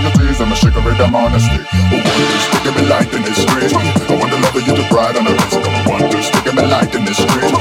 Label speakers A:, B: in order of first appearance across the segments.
A: in your tears, I'm a sugar ray, I'm honestly.
B: Oh, one, two, stick
C: me light in this street. I wanna love you to bright on a rinse. Come on, one, two, stick me light in this street.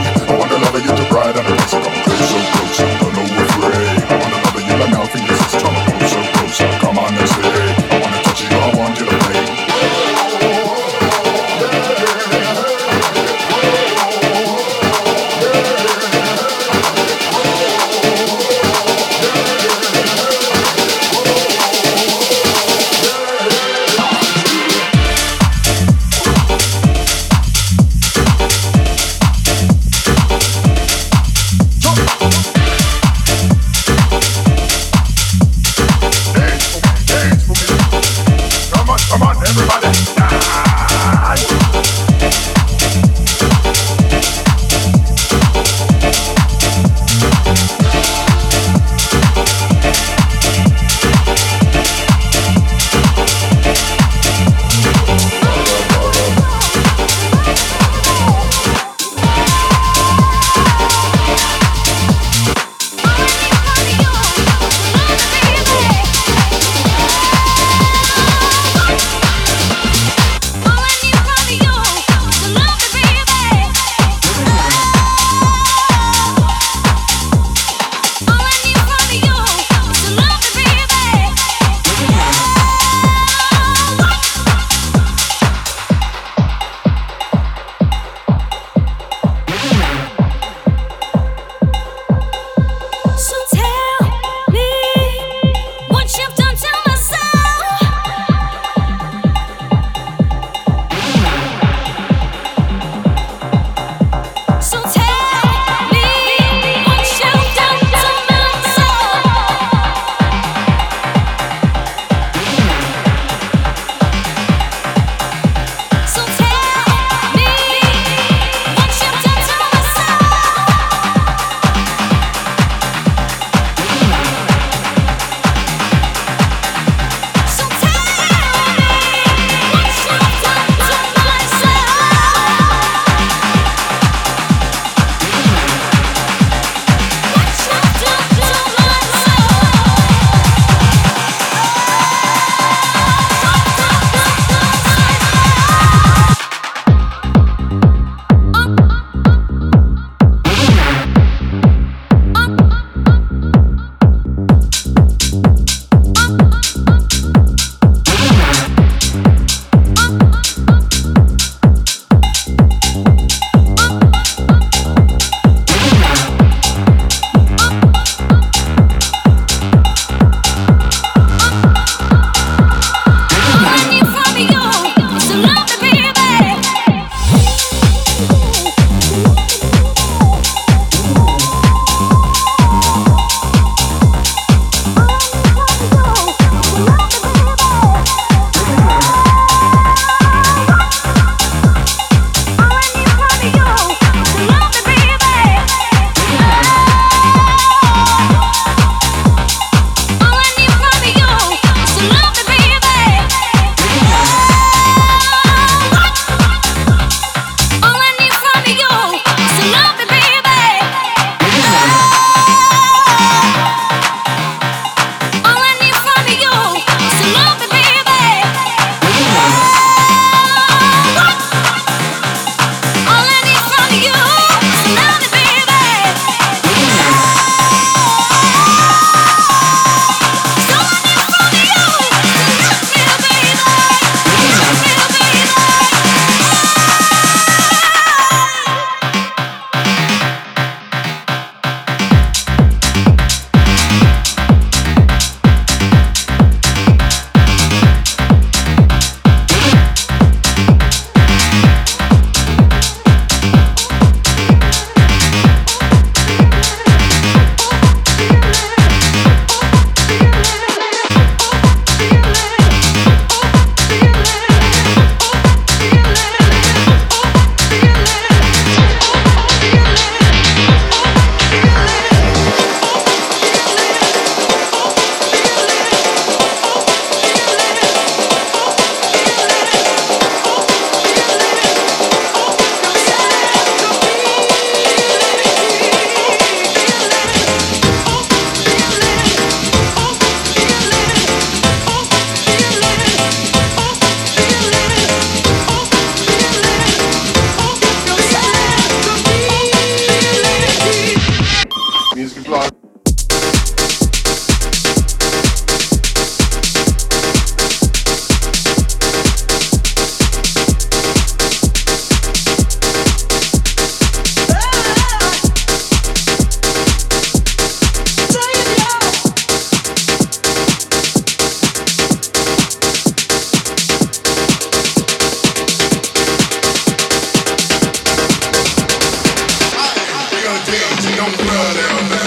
A: Don't, don't run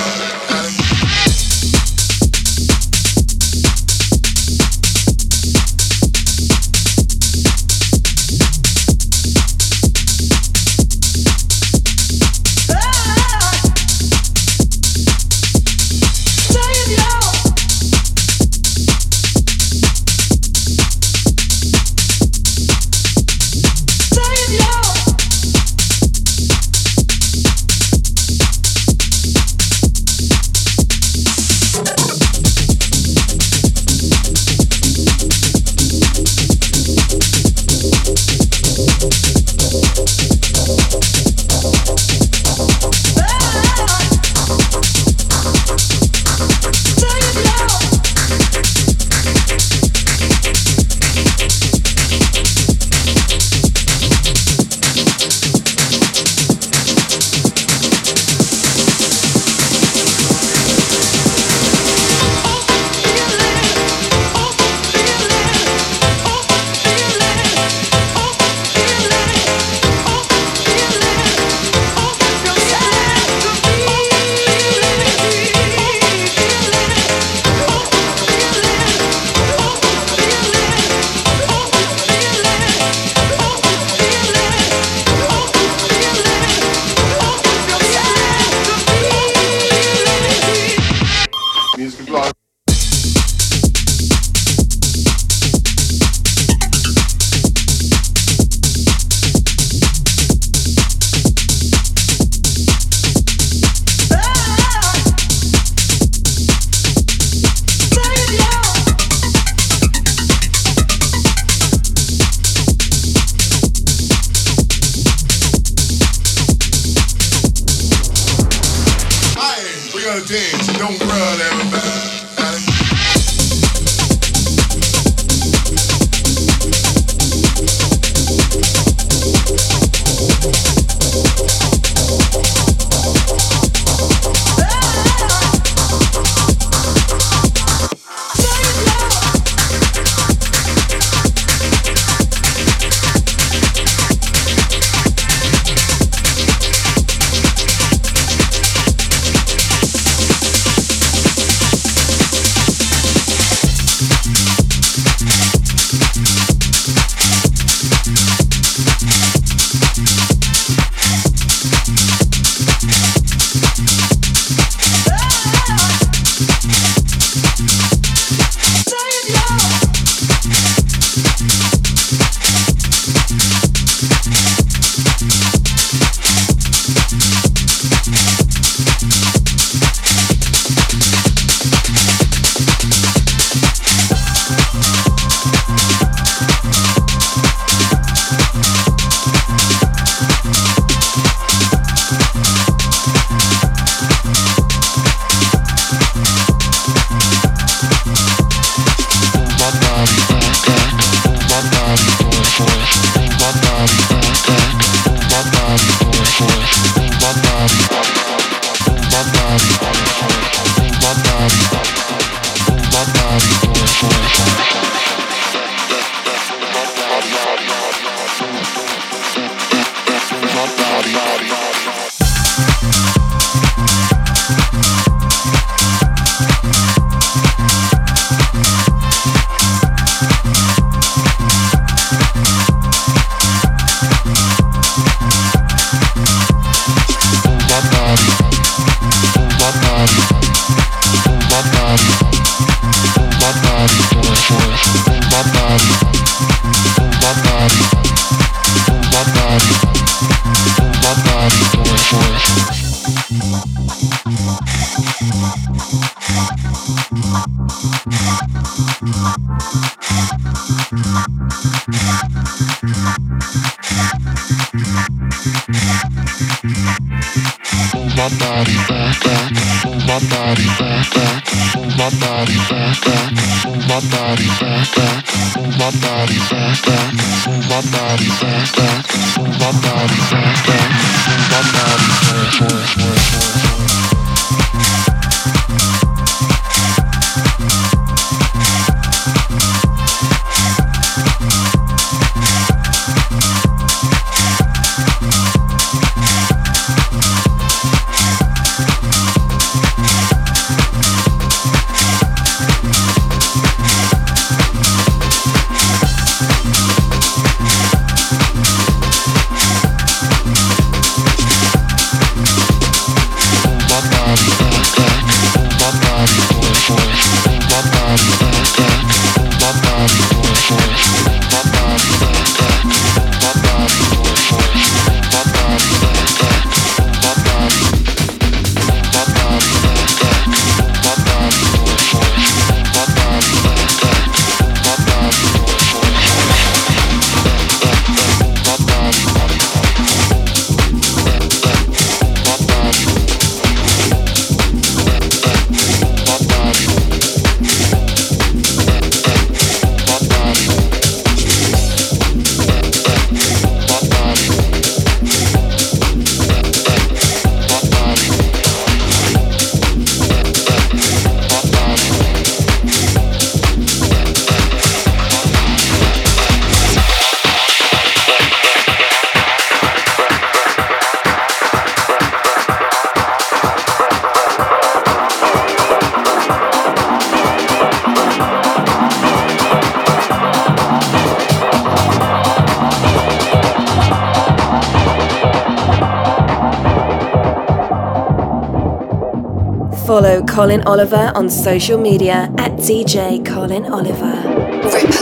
A: attention. Don't run everybody. body, move my body, move my body, move my body.
D: Colin Oliver on social media at DJ Colin Oliver.
E: Ripple